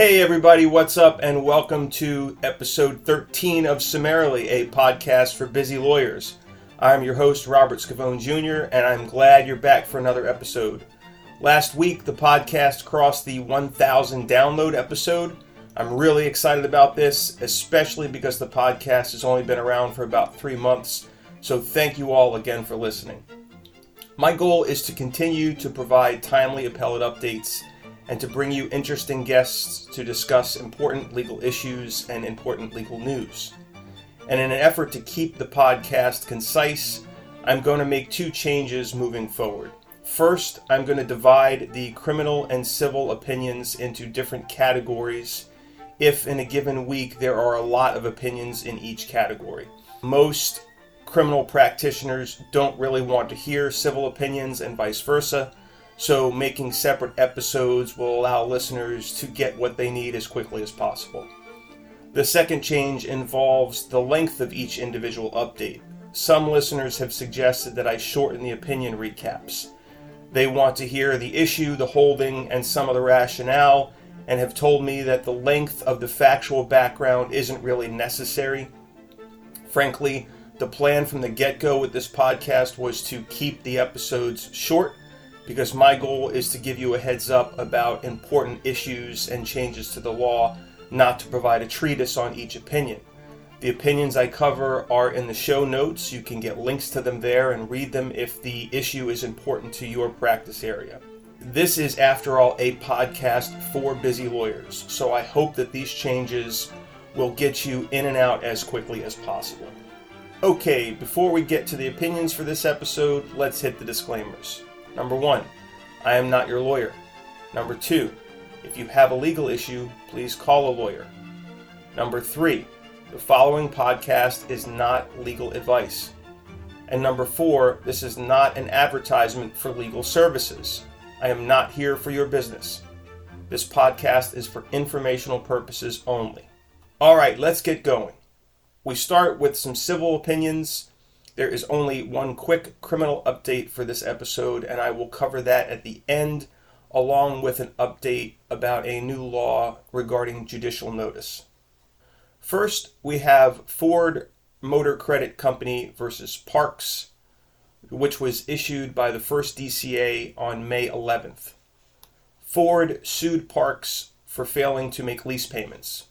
Hey, everybody, what's up? And welcome to episode 13 of Summarily, a podcast for busy lawyers. I'm your host, Robert Scavone Jr., and I'm glad you're back for another episode. Last week, the podcast crossed the 1,000 download episode. I'm really excited about this, especially because the podcast has only been around for about three months. So, thank you all again for listening. My goal is to continue to provide timely appellate updates and to bring you interesting guests to discuss important legal issues and important legal news. And in an effort to keep the podcast concise, I'm going to make two changes moving forward. First, I'm going to divide the criminal and civil opinions into different categories if in a given week there are a lot of opinions in each category. Most criminal practitioners don't really want to hear civil opinions and vice versa, so making separate episodes will allow listeners to get what they need as quickly as possible. The second change involves the length of each individual update. Some listeners have suggested that I shorten the opinion recaps. They want to hear the issue, the holding, and some of the rationale, and have told me that the length of the factual background isn't really necessary. Frankly, the plan from the get go with this podcast was to keep the episodes short because my goal is to give you a heads up about important issues and changes to the law, not to provide a treatise on each opinion. The opinions I cover are in the show notes. You can get links to them there and read them if the issue is important to your practice area. This is, after all, a podcast for busy lawyers, so I hope that these changes will get you in and out as quickly as possible. Okay, before we get to the opinions for this episode, let's hit the disclaimers. Number one, I am not your lawyer. Number two, if you have a legal issue, please call a lawyer. Number three, the following podcast is not legal advice. And number four, this is not an advertisement for legal services. I am not here for your business. This podcast is for informational purposes only. All right, let's get going. We start with some civil opinions. There is only one quick criminal update for this episode, and I will cover that at the end, along with an update about a new law regarding judicial notice. First, we have Ford Motor Credit Company versus Parks, which was issued by the first DCA on May 11th. Ford sued Parks for failing to make lease payments.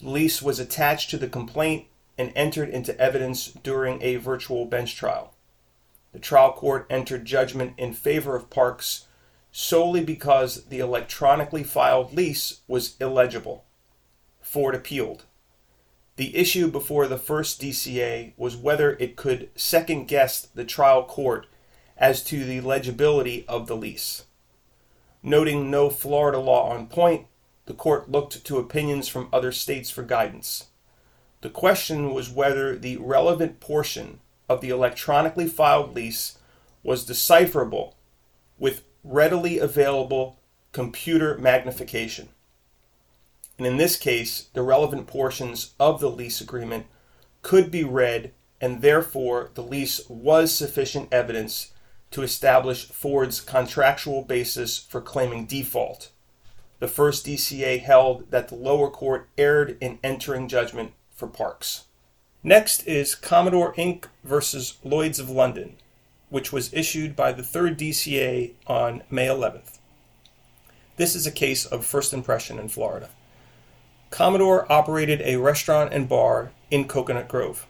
The lease was attached to the complaint and entered into evidence during a virtual bench trial. The trial court entered judgment in favor of Parks solely because the electronically filed lease was illegible. Ford appealed. The issue before the first DCA was whether it could second guess the trial court as to the legibility of the lease. Noting no Florida law on point, the court looked to opinions from other states for guidance. The question was whether the relevant portion of the electronically filed lease was decipherable with readily available computer magnification. And in this case, the relevant portions of the lease agreement could be read, and therefore the lease was sufficient evidence to establish Ford's contractual basis for claiming default the first DCA held that the lower court erred in entering judgment for Parks. Next is Commodore Inc. versus Lloyds of London, which was issued by the third DCA on May 11th. This is a case of first impression in Florida. Commodore operated a restaurant and bar in Coconut Grove.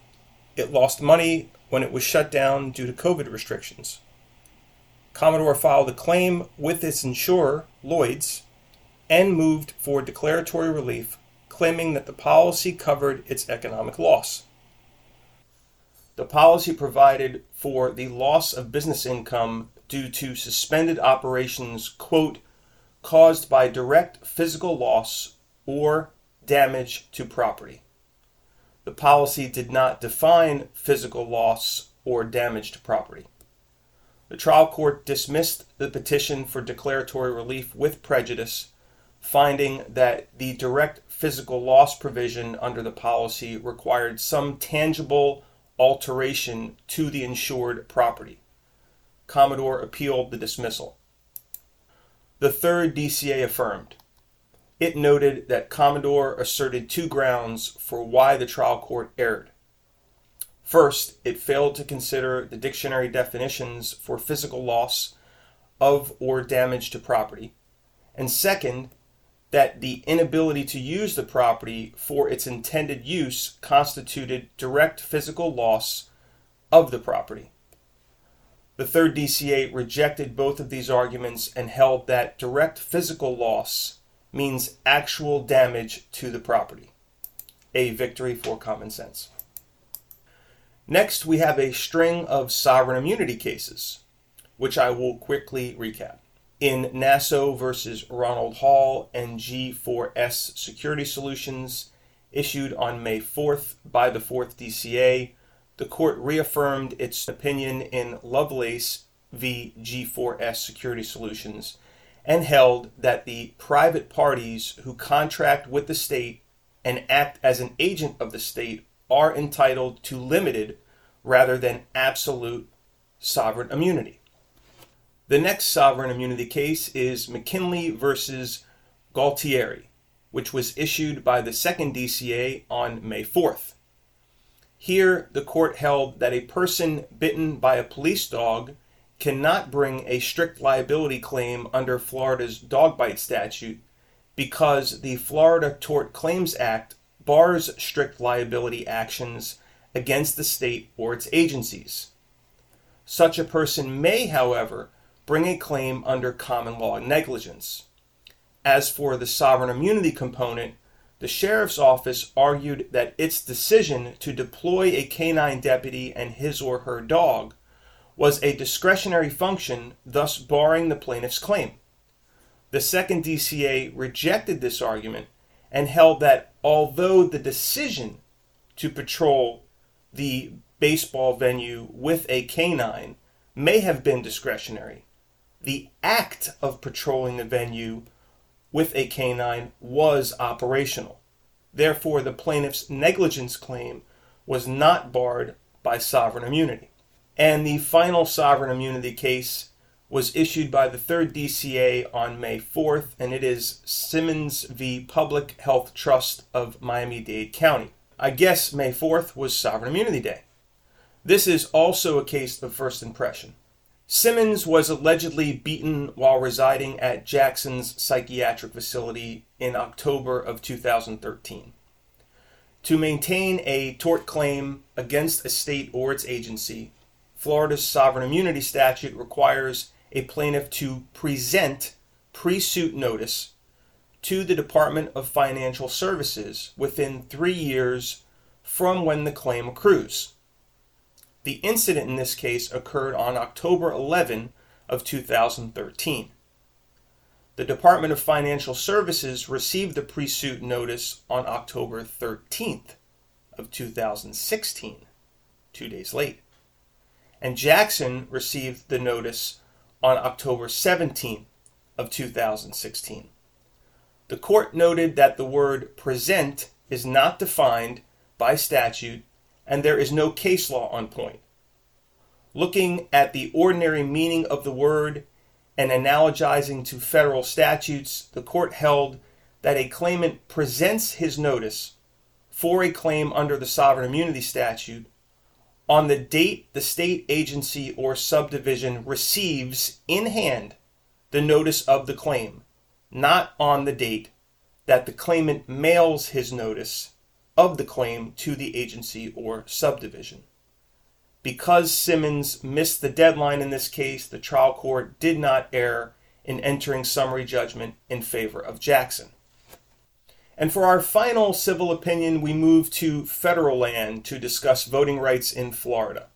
It lost money when it was shut down due to COVID restrictions. Commodore filed a claim with its insurer, Lloyds, and moved for declaratory relief, claiming that the policy covered its economic loss. The policy provided for the loss of business income due to suspended operations, quote, caused by direct physical loss or damage to property. The policy did not define physical loss or damage to property. The trial court dismissed the petition for declaratory relief with prejudice finding that the direct physical loss provision under the policy required some tangible alteration to the insured property. Commodore appealed the dismissal. The third DCA affirmed. it noted that Commodore asserted two grounds for why the trial court erred. First, it failed to consider the dictionary definitions for physical loss of or damage to property. And second, that the inability to use the property for its intended use constituted direct physical loss of the property. The third DCA rejected both of these arguments and held that direct physical loss means actual damage to the property. A victory for common sense. Next, we have a string of sovereign immunity cases, which I will quickly recap. In Naso versus Ronald Hall and G4S Security Solutions, issued on May 4th by the 4th DCA, the court reaffirmed its opinion in Lovelace v. G4S Security Solutions and held that the private parties who contract with the state and act as an agent of the state are entitled to limited rather than absolute sovereign immunity. The next sovereign immunity case is McKinley versus Gualtieri, which was issued by the second DCA on May 4th. Here, the court held that a person bitten by a police dog cannot bring a strict liability claim under Florida's dog bite statute because the Florida Tort Claims Act bars strict liability actions against the state or its agencies. Such a person may, however, bring a claim under common law negligence. As for the sovereign immunity component, the sheriff's office argued that its decision to deploy a canine deputy and his or her dog was a discretionary function, thus barring the plaintiff's claim. The second DCA rejected this argument and held that although the decision to patrol the baseball venue with a canine may have been discretionary, the act of patrolling the venue with a canine was operational. Therefore, the plaintiff's negligence claim was not barred by sovereign immunity. And the final sovereign immunity case was issued by the 3rd DCA on May 4th, and it is Simmons v. Public Health Trust of Miami Dade County. I guess May 4th was Sovereign Immunity Day. This is also a case of first impression. Simmons was allegedly beaten while residing at Jackson's psychiatric facility in October of 2013. To maintain a tort claim against a state or its agency, Florida's sovereign immunity statute requires a plaintiff to present pre suit notice to the Department of Financial Services within three years from when the claim accrues. The incident in this case occurred on October 11 of 2013. The Department of Financial Services received the pre-suit notice on October 13th of 2016, 2 days late. And Jackson received the notice on October 17th of 2016. The court noted that the word present is not defined by statute and there is no case law on point. Looking at the ordinary meaning of the word and analogizing to federal statutes, the court held that a claimant presents his notice for a claim under the sovereign immunity statute on the date the state agency or subdivision receives in hand the notice of the claim not on the date that the claimant mails his notice of the claim to the agency or subdivision. Because Simmons missed the deadline in this case, the trial court did not err in entering summary judgment in favor of Jackson. And for our final civil opinion, we move to federal land to discuss voting rights in Florida.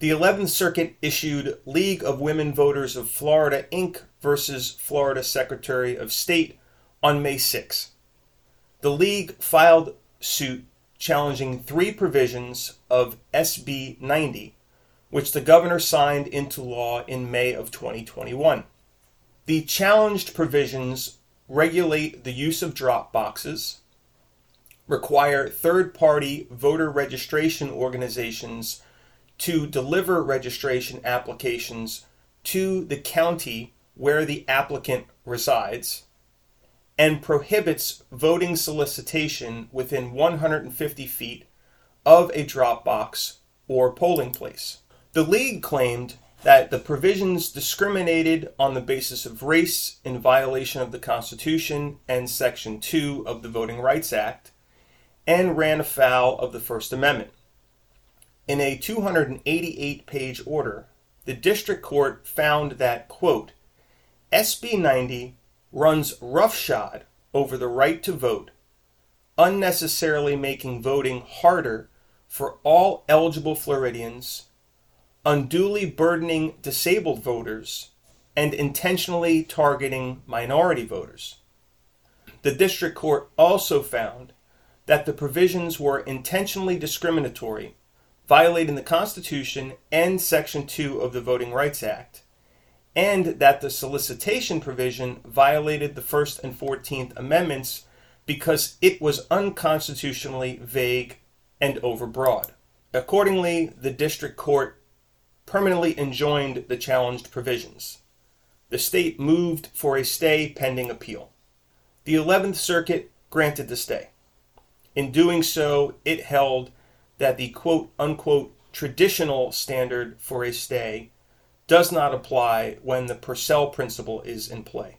The 11th Circuit issued League of Women Voters of Florida, Inc. versus Florida Secretary of State on May 6. The League filed suit challenging three provisions of SB 90, which the governor signed into law in May of 2021. The challenged provisions regulate the use of drop boxes, require third party voter registration organizations to deliver registration applications to the county where the applicant resides, and prohibits voting solicitation within 150 feet of a drop box or polling place. The League claimed that the provisions discriminated on the basis of race in violation of the Constitution and Section 2 of the Voting Rights Act and ran afoul of the First Amendment. In a 288 page order, the district court found that, quote, SB 90 runs roughshod over the right to vote, unnecessarily making voting harder for all eligible Floridians unduly burdening disabled voters, and intentionally targeting minority voters. The district court also found that the provisions were intentionally discriminatory, violating the Constitution and Section 2 of the Voting Rights Act, and that the solicitation provision violated the First and Fourteenth Amendments because it was unconstitutionally vague and overbroad. Accordingly, the district court permanently enjoined the challenged provisions. The state moved for a stay pending appeal. The 11th Circuit granted the stay. In doing so, it held that the quote unquote traditional standard for a stay does not apply when the Purcell principle is in play.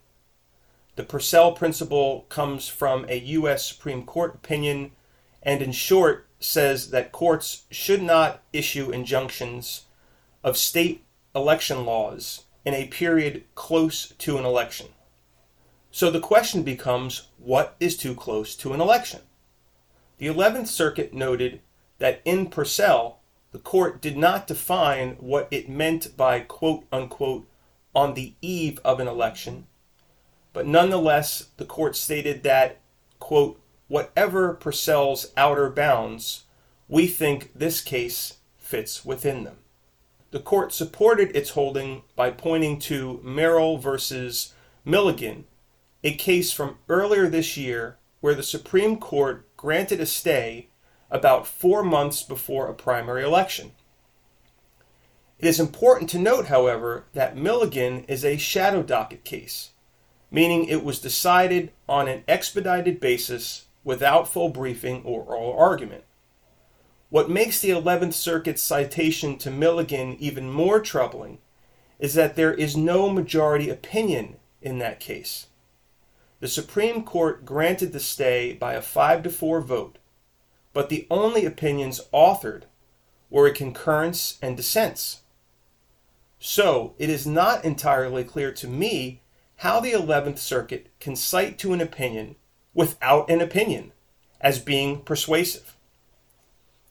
The Purcell principle comes from a U.S. Supreme Court opinion and, in short, says that courts should not issue injunctions of state election laws in a period close to an election. So the question becomes what is too close to an election? The 11th Circuit noted that in Purcell, the court did not define what it meant by quote unquote on the eve of an election, but nonetheless, the court stated that quote whatever Purcell's outer bounds, we think this case fits within them. The court supported its holding by pointing to Merrill versus Milligan, a case from earlier this year where the Supreme Court granted a stay about four months before a primary election. It is important to note, however, that Milligan is a shadow docket case, meaning it was decided on an expedited basis without full briefing or oral argument. What makes the 11th Circuit's citation to Milligan even more troubling is that there is no majority opinion in that case. The Supreme Court granted the stay by a 5 to 4 vote, but the only opinions authored were a concurrence and dissents. So, it is not entirely clear to me how the 11th Circuit can cite to an opinion without an opinion as being persuasive.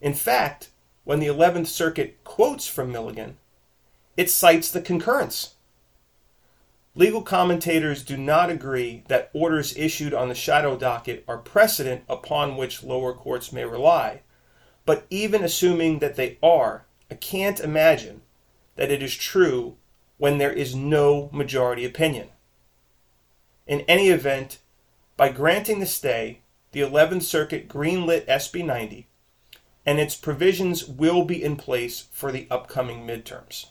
In fact, when the 11th Circuit quotes from Milligan, it cites the concurrence. Legal commentators do not agree that orders issued on the shadow docket are precedent upon which lower courts may rely, but even assuming that they are, I can't imagine that it is true when there is no majority opinion. In any event, by granting the stay, the 11th Circuit greenlit SB 90 and its provisions will be in place for the upcoming midterms.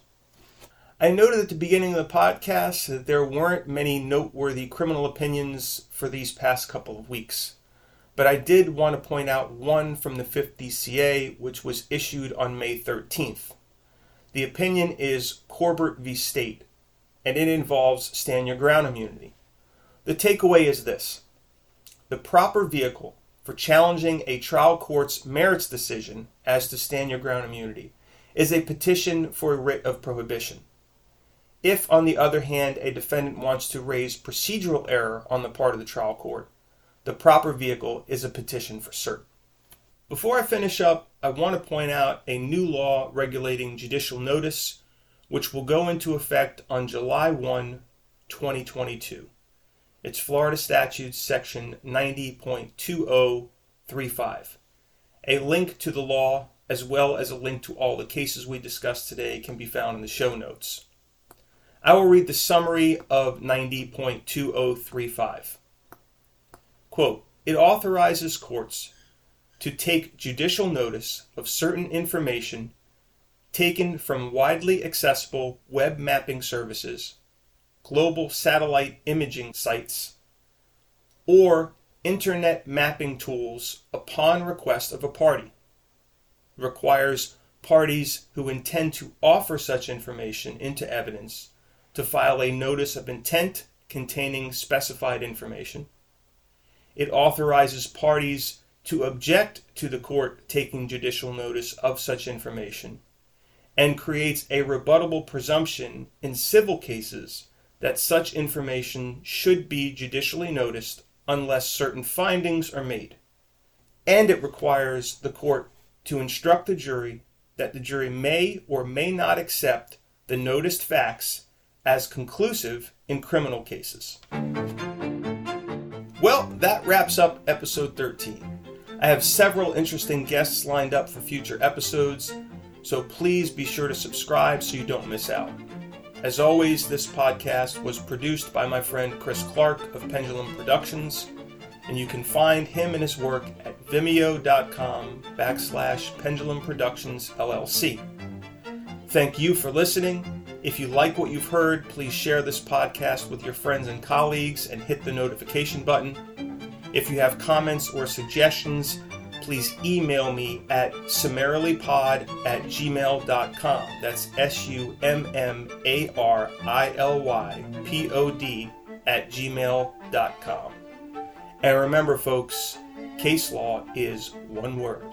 I noted at the beginning of the podcast that there weren't many noteworthy criminal opinions for these past couple of weeks, but I did want to point out one from the 5th DCA, which was issued on May 13th. The opinion is Corbett v. State, and it involves stand your ground immunity. The takeaway is this the proper vehicle for challenging a trial court's merits decision as to stand your ground immunity is a petition for a writ of prohibition. If, on the other hand, a defendant wants to raise procedural error on the part of the trial court, the proper vehicle is a petition for cert. Before I finish up, I want to point out a new law regulating judicial notice, which will go into effect on July 1, 2022. It's Florida Statutes Section 90.2035. A link to the law, as well as a link to all the cases we discussed today, can be found in the show notes. I will read the summary of 90.2035. Quote, it authorizes courts to take judicial notice of certain information taken from widely accessible web mapping services global satellite imaging sites, or internet mapping tools upon request of a party. Requires parties who intend to offer such information into evidence to file a notice of intent containing specified information. It authorizes parties to object to the court taking judicial notice of such information and creates a rebuttable presumption in civil cases that such information should be judicially noticed unless certain findings are made. And it requires the court to instruct the jury that the jury may or may not accept the noticed facts as conclusive in criminal cases. Well, that wraps up episode 13. I have several interesting guests lined up for future episodes, so please be sure to subscribe so you don't miss out. As always, this podcast was produced by my friend Chris Clark of Pendulum Productions, and you can find him and his work at vimeo.com backslash pendulum productions LLC. Thank you for listening. If you like what you've heard, please share this podcast with your friends and colleagues and hit the notification button. If you have comments or suggestions, please email me at summarily.pod at gmail.com. That's S U M M A R I L Y P O D at gmail.com. And remember, folks, case law is one word.